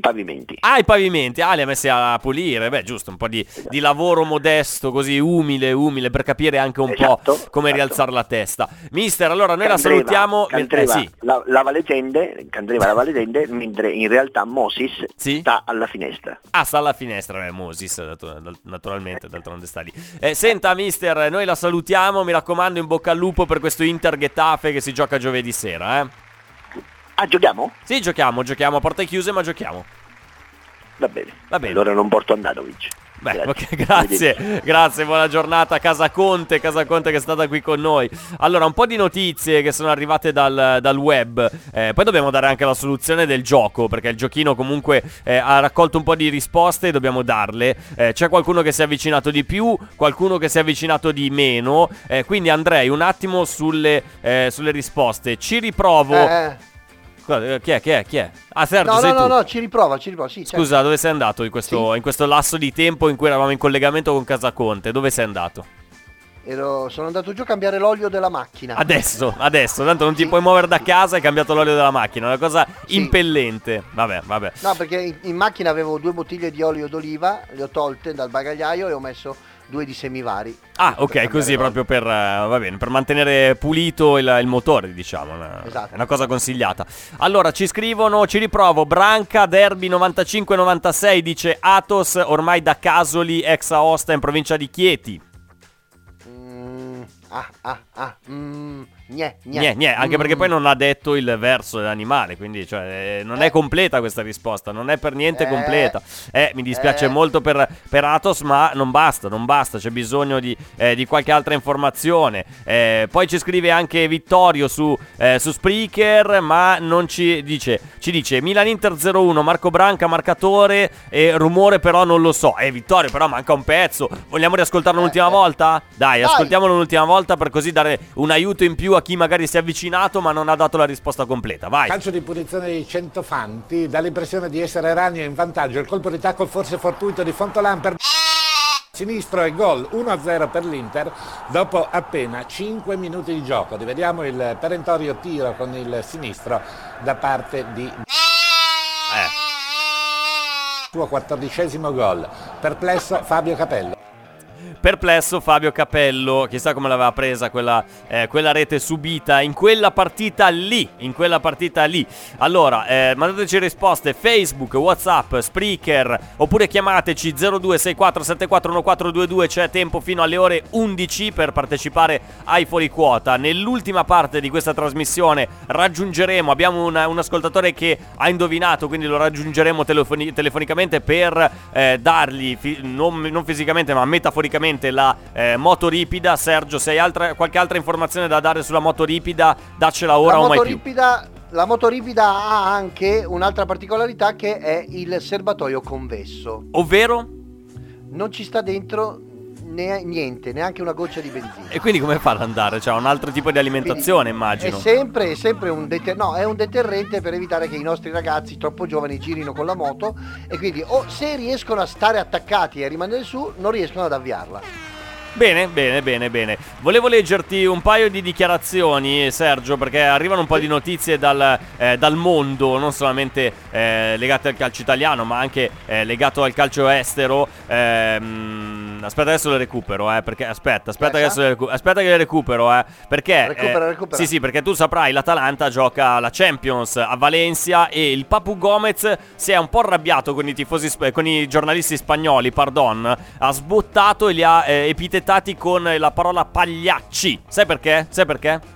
Pavimenti. I pavimenti. Ah, i pavimenti, ah, li ha messi a pulire, beh, giusto, un po' di, di lavoro modesto, così umile, umile, per capire anche un Esatto, po' come esatto. rialzare la testa. Mister, allora noi la Candreva- salutiamo. Candreva eh, sì. la- lava le tende, Candreva lava le tende, mentre in realtà Moses Sì? sta alla finestra. Ah, sta alla finestra, eh, Moses, naturalmente, d'altronde sta lì. Eh, senta, mister, noi la salutiamo, mi raccomando, in bocca al lupo per questo Inter Getafe che si gioca giovedì sera, eh. Ah, giochiamo? Sì, giochiamo, giochiamo a porte chiuse, ma giochiamo. Va bene. Va bene. Allora non porto Andanovic. Beh, ok, grazie, grazie, buona giornata Casa Conte, Casa Conte che è stata qui con noi. Allora, un po' di notizie che sono arrivate dal, dal web, eh, poi dobbiamo dare anche la soluzione del gioco, perché il giochino comunque eh, ha raccolto un po' di risposte e dobbiamo darle. Eh, c'è qualcuno che si è avvicinato di più, qualcuno che si è avvicinato di meno, eh, quindi andrei un attimo sulle, eh, sulle risposte. Ci riprovo... Guarda, eh, Chi è? Chi è? Chi è? Ah, Sergio, no, sei no, tu. no, no, ci riprova, ci riprova. Sì, certo. Scusa, dove sei andato in questo, in questo lasso di tempo in cui eravamo in collegamento con Casa Conte? Dove sei andato? Ero- sono andato giù a cambiare l'olio della macchina. Adesso, adesso, tanto non ti puoi muovere da casa hai cambiato l'olio della macchina, è una cosa impellente. Vabbè, vabbè. No, perché in, in macchina avevo due bottiglie di olio d'oliva, le ho tolte dal bagagliaio e ho messo due di semivari. Ah, ok, così proprio per, eh, va bene, per mantenere pulito il, il motore, diciamo. una- Esatto. È una cosa consigliata. Allora, ci scrivono, ci riprovo, Branca, Derby 95-96, dice Atos, ormai da Casoli, ex Aosta in provincia di Chieti. Mm, ah, ah, ah, mm, gne, gne. Gne, anche Mm. perché poi non ha detto il verso dell'animale, quindi cioè, eh, non è completa questa risposta, non è per niente Eh. completa. Eh, mi dispiace Eh. molto per, per Atos, ma non basta, non basta, c'è bisogno di, eh, di qualche altra informazione. Eh, poi ci scrive anche Vittorio su, eh, su Spreaker, ma non ci dice, ci dice Milan Inter 0-1, Marco Branca marcatore e rumore però non lo so. Eh Vittorio, però manca un pezzo. Vogliamo riascoltarlo un'ultima volta? Dai, ascoltiamolo un'ultima volta per così dare un aiuto in più a chi magari si è avvicinato ma non ha dato la risposta completa. Vai. Calcio di punizione di Centofanti, dà l'impressione di essere Ragno in vantaggio. Il colpo di tacco forse fortuito di Fontolan per sinistro e gol 1-0 per l'Inter dopo appena 5 minuti di gioco. Rivediamo il perentorio tiro con il sinistro da parte di Eh. suo quattordicesimo gol. Perplesso Fabio Capello. Perplesso Fabio Capello, chissà come l'aveva presa quella, eh, quella rete subita in quella partita lì, in quella partita lì. Allora, eh, mandateci risposte Facebook, Whatsapp, Spreaker, oppure chiamateci 0264741422, c'è tempo fino alle ore 11 per partecipare ai fuori quota. Nell'ultima parte di questa trasmissione raggiungeremo, abbiamo una- un ascoltatore che ha indovinato, quindi lo raggiungeremo telefoni- telefonicamente per eh, dargli, fi- non, non fisicamente ma metaforicamente, la eh, moto ripida. Sergio, se hai altra- qualche altra informazione da dare sulla moto ripida, daccela ora la, o mai più. motoripida, la motoripida ha anche un'altra particolarità che è il serbatoio convesso. Ovvero? Non ci sta dentro ne- niente, neanche una goccia di benzina. E quindi come fa ad andare? Cioè, un altro tipo di alimentazione, immagino. È sempre, è sempre un, deter- no, è un deterrente per evitare che i nostri ragazzi troppo giovani girino con la moto e quindi o se riescono a stare attaccati e a rimanere su, non riescono ad avviarla. Bene, bene, bene, bene. Volevo leggerti un paio di dichiarazioni, Sergio, perché arrivano un po' di notizie dal, eh, dal mondo, non solamente eh, legate al calcio italiano, ma anche eh, legato al calcio estero. Ehm, aspetta, adesso le recupero, eh, perché aspetta, aspetta, adesso le recu- aspetta che le recupero, eh, perché Recupera, eh, recupera. Sì, sì, perché tu saprai, l'Atalanta gioca la Champions a Valencia e il Papu Gomez si è un po' arrabbiato con i tifosi con i giornalisti spagnoli, pardon, ha sbottato e li ha eh, epitetati con la parola pagliacci. Sai perché? Sai perché?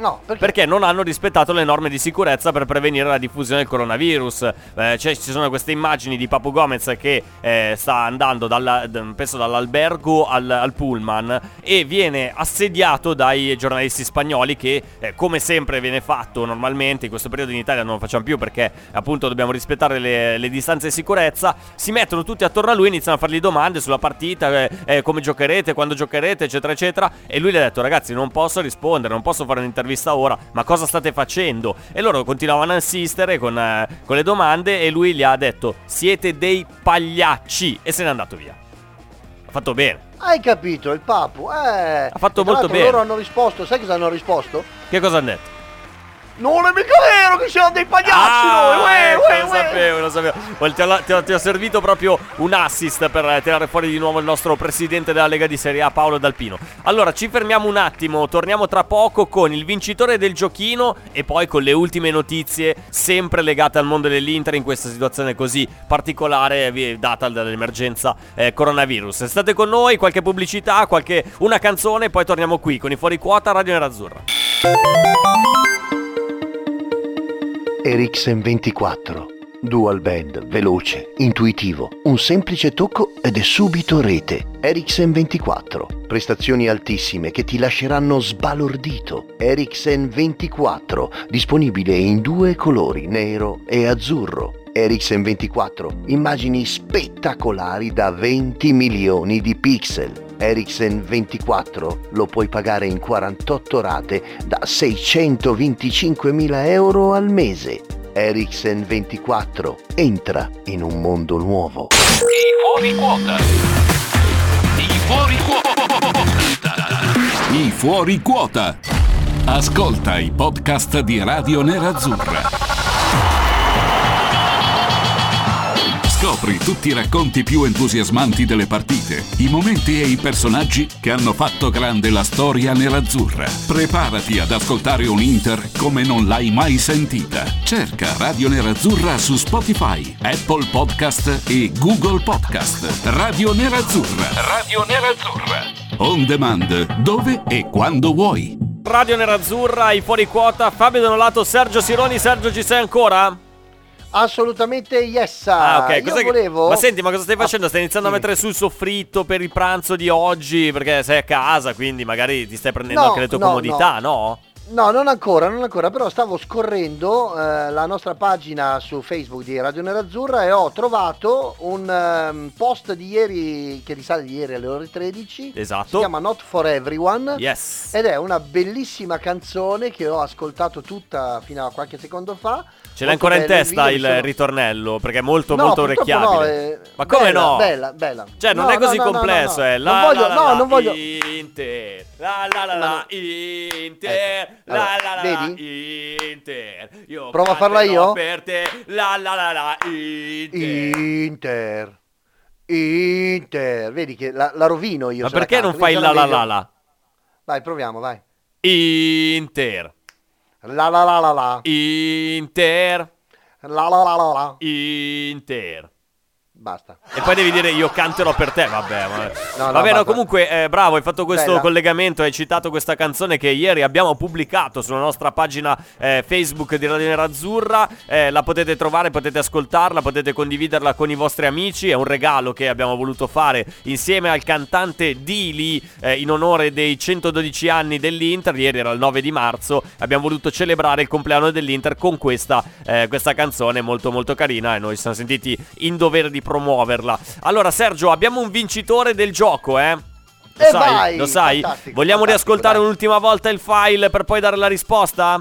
No, perché? Perché non hanno rispettato le norme di sicurezza per prevenire la diffusione del coronavirus. Eh, cioè, ci sono queste immagini di Papu Gomez che eh, sta andando dalla- penso dall'albergo al, al pullman e viene assediato dai giornalisti spagnoli che, eh, come sempre viene fatto normalmente, in questo periodo in Italia non lo facciamo più perché appunto dobbiamo rispettare le, le distanze di sicurezza, si mettono tutti attorno a lui iniziano a fargli domande sulla partita, eh, eh, come giocherete, quando giocherete, eccetera, eccetera. E lui gli ha detto, ragazzi, non posso rispondere, non posso fare un'intervista ora, ma cosa state facendo? E loro continuavano a insistere con, eh, con le domande e lui gli ha detto, siete dei pagliacci e se n'è andato via. Ha fatto bene. Hai capito, il papu. Eh. Ha fatto molto bene. Loro hanno risposto, sai cosa hanno risposto? Che cosa hanno detto? Non è mica vero che siamo dei pagliacci Ah, noi! uè, ecco, uè, lo uè. sapevo, lo sapevo. Ti ho, ti ho- ti ho servito proprio un assist per tirare fuori di nuovo il nostro presidente della Lega di Serie A, Paolo Dalpino. Allora, ci fermiamo un attimo, torniamo tra poco con il vincitore del giochino e poi con le ultime notizie sempre legate al mondo dell'Inter in questa situazione così particolare data dall'emergenza eh, coronavirus. State con noi, qualche pubblicità, qualche, una canzone e poi torniamo qui con i fuori quota Radio Nerazzurra. Eriksen 24, Dual band, veloce, intuitivo, un semplice tocco ed è subito rete. Ericsson 24, prestazioni altissime che ti lasceranno sbalordito. Ericsson 24, disponibile in due colori, nero e azzurro. Ericsson 24, immagini spettacolari da 20 milioni di pixel. Ericsson 24 lo puoi pagare in 48 rate da 625.000 euro al mese. Ericsson 24 entra in un mondo nuovo. fuori quota. I fuori quota. I fuori quota. Ascolta i podcast di Radio Nerazzurra. Scopri tutti i racconti più entusiasmanti delle partite, i momenti e i personaggi che hanno fatto grande la storia nerazzurra. Preparati ad ascoltare un Inter come non l'hai mai sentita. Cerca Radio Nerazzurra su Spotify, Apple Podcast e Google Podcast. Radio Nerazzurra. Radio Nerazzurra. On demand, dove e quando vuoi. Radio Nerazzurra, i fuori quota, Fabio Donolato, Sergio Sironi. Sergio, ci sei ancora? Assolutamente yes. Ah, ok. Che- volevo... Ma senti, ma cosa stai facendo? Stai iniziando a mettere sul soffritto per il pranzo di oggi? Perché sei a casa, quindi magari ti stai prendendo No, anche le tue no, comodità, no? No, non ancora, non ancora, però stavo scorrendo eh, la nostra pagina su Facebook di Radio Nerazzurra e ho trovato un ehm, post di ieri, che risale di ieri alle ore 13. Esatto. Si chiama Not for Everyone. Yes. Ed è una bellissima canzone che ho ascoltato tutta fino a qualche secondo fa. Ce l'hai ancora in testa il sono- ritornello? Perché è molto, No, molto orecchiabile. no, eh, Ma come bella, no? Bella, bella. Cioè, non No, è così no, no, no, complesso, no. eh. La, Non voglio, la, no, la, non voglio. Inter. La la la la no. Inter. La Allora, la la la vedi? Inter. Io Prova a farla io? Per te. La la la la Inter. Inter. Inter. Vedi che la, la rovino io. Ma perché non fai la la la la? Vai, proviamo, vai. Inter. La la la la la. Inter. La la la la la. Inter. Basta. E poi devi dire io canterò per te, vabbè. Ma... No, no, vabbè, no, comunque, eh, bravo, hai fatto questo Bella. collegamento, hai citato questa canzone che ieri abbiamo pubblicato sulla nostra pagina eh, Facebook di Radio Nerazzurra. Eh, la potete trovare, potete ascoltarla, potete condividerla con i vostri amici. È un regalo che abbiamo voluto fare insieme al cantante Dili eh, in onore dei 112 anni dell'Inter. Ieri era il 9 di marzo. Abbiamo voluto celebrare il compleanno dell'Inter con questa, eh, questa canzone molto molto carina e noi ci siamo sentiti in dovere di promuoverla. Allora Sergio, abbiamo un vincitore del gioco, eh? Lo E sai? vai! Lo sai? Fantastico, Vogliamo fantastico, riascoltare dai. un'ultima volta il file per poi dare la risposta?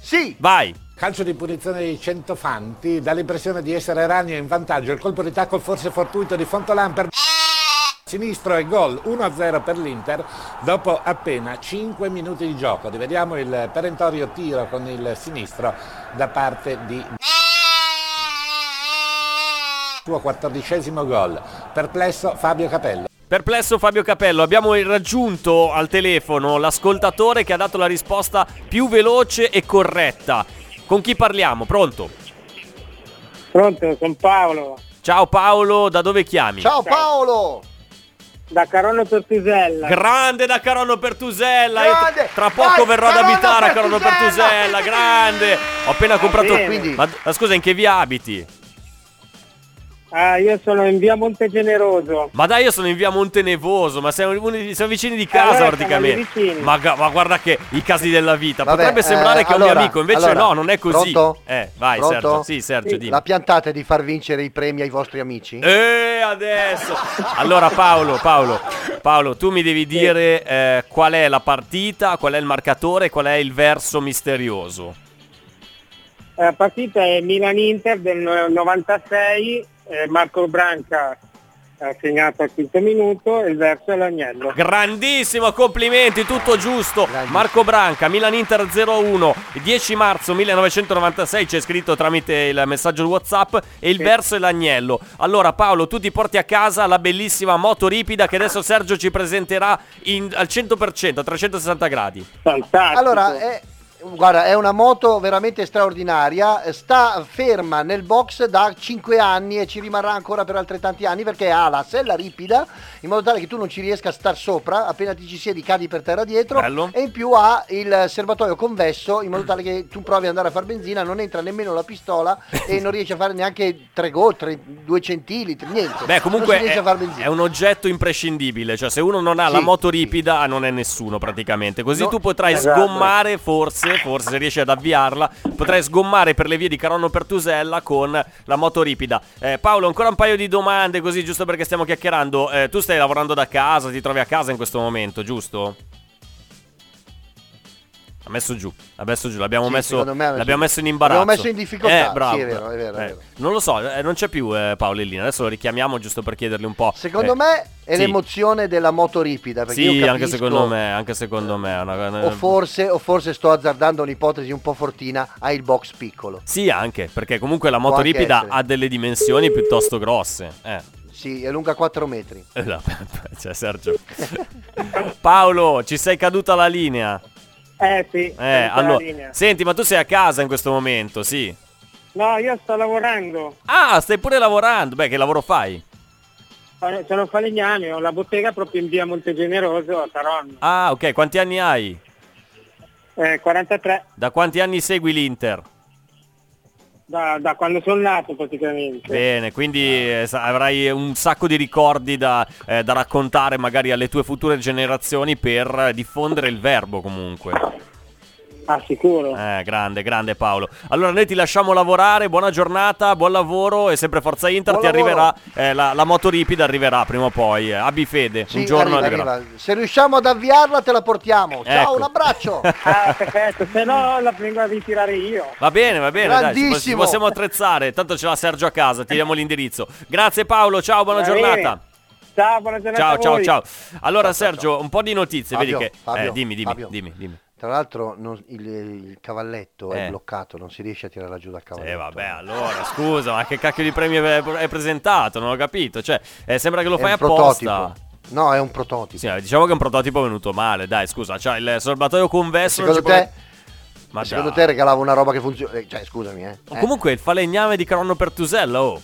Sì! Vai! Calcio di punizione di Centofanti, dà l'impressione di essere Ragno in vantaggio. Il colpo di tackle forse fortuito di Fontolan per sinistro e gol 1-0 per l'Inter dopo appena 5 minuti di gioco. Rivediamo il perentorio tiro con il sinistro da parte di suo quattordicesimo gol. Perplesso Fabio Capello. Perplesso Fabio Capello, abbiamo raggiunto al telefono l'ascoltatore che ha dato la risposta più veloce e corretta. Con chi parliamo? Pronto? Pronto, sono Paolo, Ciao Paolo, da dove chiami? Ciao Paolo! da Carono Tortusella. Grande da Carono Pertusella. Grande! tra poco Vai, verrò ad abitare a Carono Pertusella! Pertusella. Grande. Ho appena comprato. Ma, ma scusa, in che via abiti? Ah, io sono in via Monte Generoso. Ma dai, io sono in via Montenevoso, ma siamo, siamo vicini di casa allora praticamente. Ma, ma guarda che i casi della vita. Vabbè, Potrebbe sembrare eh, che è un allora, mio amico, invece allora, no, non è così. pronto? Eh, vai Pronto? Sergio. Sì, Sergio, dimmi. La piantata è di far vincere i premi ai vostri amici? Eh, adesso. Allora Paolo, Paolo, Paolo, tu mi devi dire eh, qual è la partita, qual è il marcatore, qual è il verso misterioso. La partita è Milan-Inter del no- 96, eh, Marco Branca ha segnato al quinto minuto e il verso è l'agnello. Grandissimo, complimenti, tutto giusto. Marco Branca, Milan Inter 0-1, 10 marzo 1996, c'è scritto tramite il messaggio WhatsApp e il verso è l'agnello. Allora Paolo, tu ti porti a casa la bellissima moto ripida che adesso Sergio ci presenterà in- al 100%, a 360 gradi. Fantastico. Allora, è, Guarda, è una moto veramente straordinaria, sta ferma nel box da 5 anni e ci rimarrà ancora per altrettanti anni perché ha la sella ripida in modo tale che tu non ci riesca a star sopra, appena ti ci siedi cadi per terra dietro Bello. e in più ha il serbatoio convesso in modo tale che tu provi ad andare a far benzina, non entra nemmeno la pistola e non riesci a fare neanche 3 gol, 2 centilitri, niente. Beh, comunque non si riesce è, a far benzina. è un oggetto imprescindibile, cioè se uno non ha la Sì, moto ripida non è nessuno praticamente. Così No, tu potrai esatto. sgommare, forse, forse se riesci ad avviarla, potrai sgommare per le vie di Caronno Pertusella con la moto ripida. Eh, Paolo, ancora un paio di domande così, giusto perché stiamo chiacchierando. Eh, tu stai lavorando da casa, ti trovi a casa in questo momento, giusto? Ha messo giù, ha messo giù, l'abbiamo, Sì, messo, me messo l'abbiamo messo in imbarazzo. L'abbiamo messo in difficoltà, Eh, bravo, sì, è vero, è vero, è Eh, vero. Non lo so, eh, non c'è più eh, Paolo in linea, adesso lo richiamiamo giusto per chiedergli un po'. Secondo Eh, me è sì. l'emozione della moto ripida. Perché Sì, io anche capisco- secondo me, anche secondo me. è una- O forse, o forse sto azzardando un'ipotesi un po' fortina, ha il box piccolo. Sì, anche, perché comunque la moto ripida essere. ha delle dimensioni piuttosto grosse. Eh. Sì, è lunga 4 metri. Eh, no, [laughs] Cioè, Sergio. [laughs] Paolo, ci sei caduta la linea. Eh sì, Eh, allora, senti, ma tu sei a casa in questo momento, sì? No, io sto lavorando. Ah, stai pure lavorando. Beh, che lavoro fai? Sono falegname, ho la bottega proprio in via Montegeneroso a Taronno. Ah, ok, quanti anni hai? Eh, 43, Da quanti anni segui l'Inter? Da, da quando sono nato praticamente. Bene, quindi eh, avrai un sacco di ricordi da, eh, da raccontare magari alle tue future generazioni per eh, diffondere il verbo comunque. Ah, sicuro. Eh, grande, grande Paolo. Allora noi ti lasciamo lavorare, buona giornata, buon lavoro e sempre Forza Inter Buon ti lavoro. arriverà, eh, la, la moto ripida arriverà prima o poi, eh. abbi fede, Sì, un giorno arriva, arriverà. arriva. Se riusciamo ad avviarla te la portiamo. Ciao, Ecco. un abbraccio. [laughs] Ah, perfetto, se no la vengo a ritirare io. Va bene, va bene, dai, ci, po- ci Grandissimo. possiamo attrezzare, tanto ce l'ha Sergio a casa, ti diamo l'indirizzo. Grazie Paolo, ciao, buona Va giornata. bene. Ciao, buona giornata Ciao, a ciao, voi. ciao. Allora Sergio, un po' di notizie, Fabio, vedi che... Fabio, eh, dimmi, dimmi, Fabio. dimmi, dimmi. Tra l'altro non- il, il cavalletto Eh. è bloccato, non si riesce a tirare giù dal cavalletto. Eh vabbè, allora scusa, ma che cacchio di premio è presentato? Non ho capito. Cioè, eh, sembra che lo È fai apposta. prototipo. No, è un prototipo. Sì, diciamo che è un prototipo venuto male, dai, scusa, c'ha il serbatoio convesso. Secondo te, può- Ma secondo dai. te regalava una roba che funziona? Cioè, scusami, eh. O Comunque il falegname di Caronno Pertusella, oh.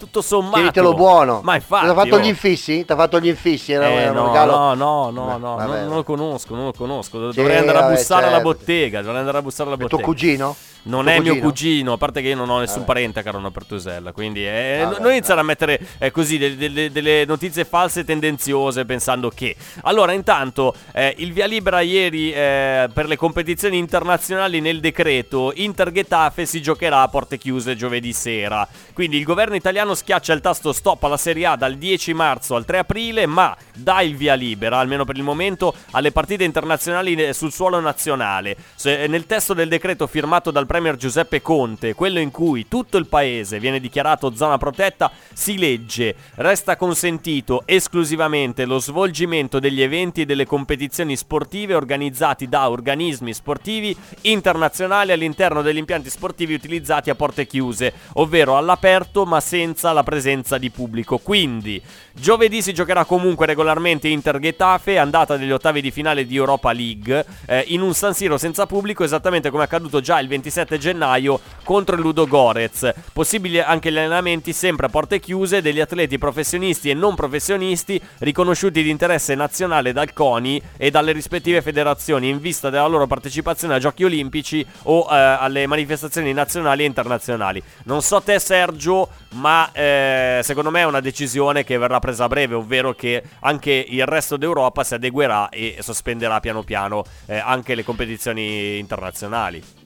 Tutto sommato. Tienitelo buono. Ma infatti. Ti ha fatto oh. gli infissi? Ti ha fatto gli infissi? Era, Eh, un no, regalo. no, no, no, Beh, no, non, lo conosco, non lo conosco. Dovrei andare a bussare alla certo. bottega. Dovrei andare a bussare alla È tuo bottega. cugino? Non Tuo è mio cugino? cugino, a parte che io non ho nessun Vabbè. parente a Caronno Pertusella, quindi eh, Vabbè, non iniziare a mettere eh, così delle, delle- delle notizie false e tendenziose pensando che. Allora, intanto, eh, il via libera ieri eh, per le competizioni internazionali nel decreto Inter Getafe si giocherà a porte chiuse giovedì sera. Quindi il governo italiano schiaccia il tasto stop alla Serie A dal 10 marzo al 3 aprile, ma dà il via libera, almeno per il momento, alle partite internazionali eh, sul suolo nazionale. Se- nel testo del decreto firmato dal premier Giuseppe Conte, quello in cui tutto il paese viene dichiarato zona protetta, si legge: resta consentito esclusivamente lo svolgimento degli eventi e delle competizioni sportive organizzati da organismi sportivi internazionali all'interno degli impianti sportivi utilizzati a porte chiuse, ovvero all'aperto ma senza la presenza di pubblico. Quindi, giovedì si giocherà comunque regolarmente Inter Getafe, andata degli ottavi di finale di Europa League, eh, in un San Siro senza pubblico, esattamente come è accaduto già il 27 gennaio contro il Ludo Gorez. Possibili anche gli allenamenti sempre a porte chiuse degli atleti professionisti e non professionisti riconosciuti di interesse nazionale dal CONI e dalle rispettive federazioni in vista della loro partecipazione ai Giochi Olimpici o eh, alle manifestazioni nazionali e internazionali. Non so te Sergio, ma eh, secondo me è una decisione che verrà presa a breve, ovvero che anche il resto d'Europa si adeguerà e sospenderà piano piano eh, anche le competizioni internazionali.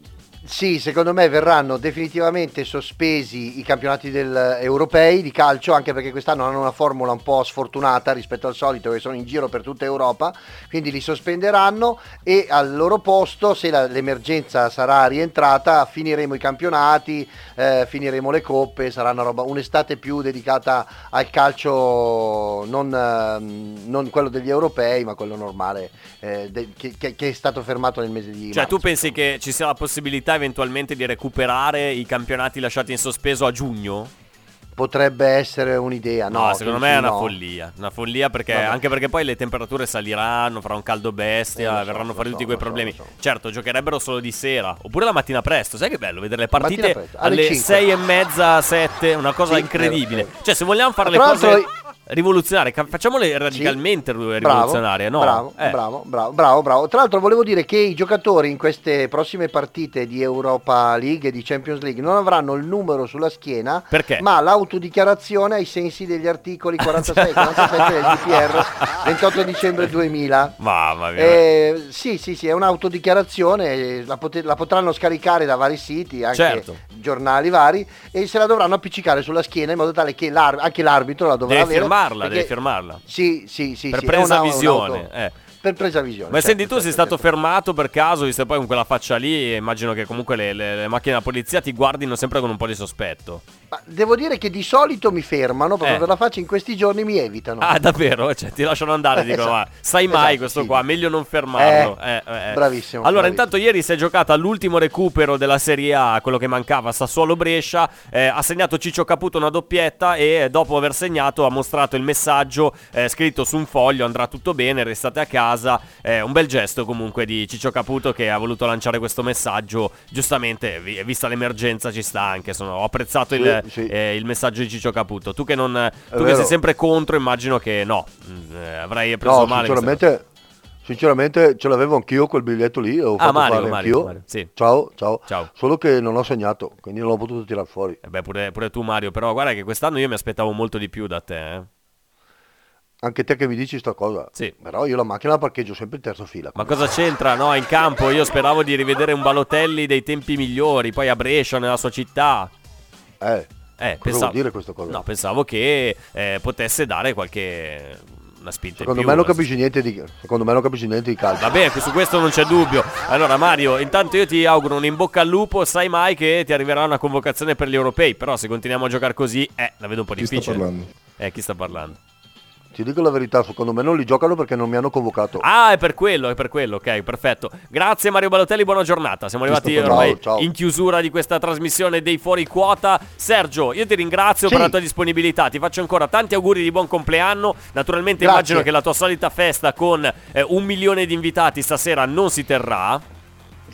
Sì, secondo me verranno definitivamente sospesi i campionati del- europei di calcio, anche perché quest'anno hanno una formula un po' sfortunata rispetto al solito, che sono in giro per tutta Europa, quindi li sospenderanno e al loro posto, se la- l'emergenza sarà rientrata, finiremo i campionati, eh, finiremo le coppe, sarà una roba, un'estate più dedicata al calcio, non, ehm, non quello degli europei, ma quello normale, eh, de- che, che- è stato fermato nel mese di Cioè, marzo. tu pensi che ci sia la possibilità eventualmente di recuperare i campionati lasciati in sospeso a giugno? potrebbe essere un'idea. No, No, secondo me è una no. follia. Una follia perché Vabbè. anche perché poi le temperature saliranno, farà un caldo bestia, Eh, so, verranno fuori so, tutti quei problemi. so. Certo, giocherebbero solo di sera. Oppure la mattina presto. Sai che bello vedere le partite alle alle 5. sei e mezza, sette. Una cosa Sì, incredibile. vero, vero. Cioè, se vogliamo fare Ma le tra cose l'altro- rivoluzionarie, ca- facciamole radicalmente ru- rivoluzionarie, no? Bravo, Eh. bravo, bravo, bravo, bravo. Tra l'altro volevo dire che i giocatori in queste prossime partite di Europa League e di Champions League non avranno il numero sulla schiena, Perché? ma l'autodichiarazione ai sensi degli articoli 46 e 47 del GPR 28 [laughs] dicembre 2000. Mamma mia. Eh, sì, sì, sì, è un'autodichiarazione, eh, la, pote- la potranno scaricare da vari siti, anche Certo. giornali vari, e se la dovranno appiccicare sulla schiena in modo tale che l'ar- anche l'arbitro la dovrà Devi avere. Firmarla, perché- devi firmarla. Sì, sì, sì. Per sì, presa una- visione, eh. Per presa visione. Ma senti, certo, tu sei certo, stato fermato per caso, visto poi con quella faccia lì, immagino che comunque le, le- le macchine della polizia ti guardino sempre con un po' di sospetto. Ma devo dire che di solito mi fermano, proprio Eh. per la faccia in questi giorni mi evitano. Ah, davvero? Cioè, ti lasciano andare, [laughs] Eh, dicono, esatto. ma sai mai Esatto, questo sì. qua, meglio non fermarlo. Eh, eh, eh. Bravissimo, Allora, bravissimo. intanto ieri si è giocata l'ultimo recupero della Serie A, quello che mancava, Sassuolo-Brescia, ha segnato Ciccio Caputo una doppietta e dopo aver segnato ha mostrato il messaggio scritto su un foglio, andrà tutto bene, restate a casa, un bel gesto comunque di Ciccio Caputo che ha voluto lanciare questo messaggio, giustamente, vi- vista l'emergenza ci sta anche, sono- ho apprezzato il, Sì, eh, il messaggio di Ciccio Caputo, tu che, non, tu che sei sempre contro immagino che no, Mm, eh, avrai preso No, male. sinceramente, sinceramente ce l'avevo anch'io quel biglietto lì, Ah, fatto Mario, fare Mario, anch'io. Mario, sì. Ciao, ciao, Ciao. Solo che non ho segnato, quindi non l'ho potuto tirare fuori. Eh beh, pure, pure tu Mario, però guarda che quest'anno io mi aspettavo molto di più da te. eh. Anche te che mi dici sta cosa. Sì. Però io la macchina la parcheggio sempre in terza fila. Ma cosa c'entra? No, in campo io speravo di rivedere un Balotelli dei tempi migliori, poi a Brescia, nella sua città. Eh, Eh, pensavo... dire questa cosa? No, pensavo che eh, potesse dare qualche... una spinta Secondo in me più. non capisci niente di secondo me non capisci niente di calcio. Vabbè, su questo non c'è dubbio. Allora, Mario, intanto io ti auguro un in bocca al lupo. Sai mai che ti arriverà una convocazione per gli europei. Però, se continuiamo a giocare così, eh, la vedo un po' Chi sta difficile. parlando? Eh, chi sta parlando? Ti dico la verità, secondo me non li giocano perché non mi hanno convocato. Ah, è per quello, è per quello, ok, perfetto. Grazie Mario Balotelli, buona giornata. Siamo arrivati ormai ciao. in chiusura di questa trasmissione dei fuori quota. Sergio, io ti ringrazio Sì. per la tua disponibilità. Ti faccio ancora tanti auguri di buon compleanno. Naturalmente Grazie. immagino che la tua solita festa con eh, un milione di invitati stasera non si terrà.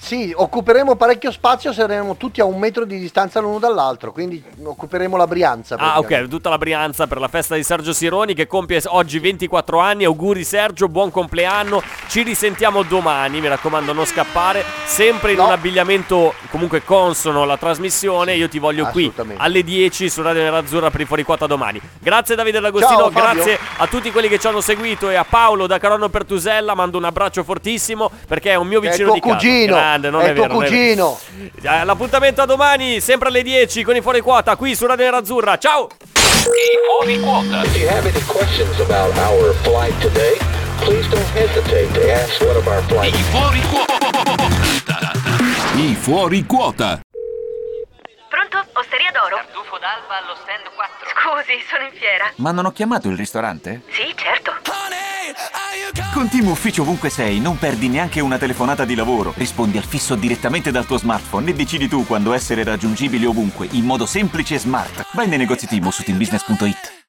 Sì, occuperemo parecchio spazio, saremo tutti a un metro di distanza l'uno dall'altro, quindi occuperemo la Brianza. Ah, ok, tutta la Brianza per la festa di Sergio Sironi che compie oggi 24 anni. Auguri Sergio, buon compleanno. Ci risentiamo domani, mi raccomando, non scappare. Sempre in No. un abbigliamento comunque consono alla trasmissione. Io ti voglio qui alle 10 su Radio Nerazzurra per i fuori quota domani. Grazie Davide D'Agostino, Ciao, grazie a tutti quelli che ci hanno seguito e a Paolo da Carono Pertusella. Mando un abbraccio fortissimo perché è un mio È vicino tuo di casa. cugino, Grande, non è è, tuo vero, non è vero. cugino. Eh, L'appuntamento a domani, sempre alle 10 con i fuori quota qui su Radio Nerazzurra. Ciao! Fuori quota. If you have any questions about our flight today, please don't hesitate to ask one of our flight I fuori quota. I fuori quota. Pronto? Osteria d'oro? Tartufo d'alba allo stand 4. Scusi, sono in fiera. Ma non ho chiamato il ristorante? Sì, certo. Con Team Ufficio ovunque sei, non perdi neanche una telefonata di lavoro. Rispondi al fisso direttamente dal tuo smartphone e decidi tu quando essere raggiungibile ovunque, in modo semplice e smart. Vai nei negozi Team su teambusiness.it.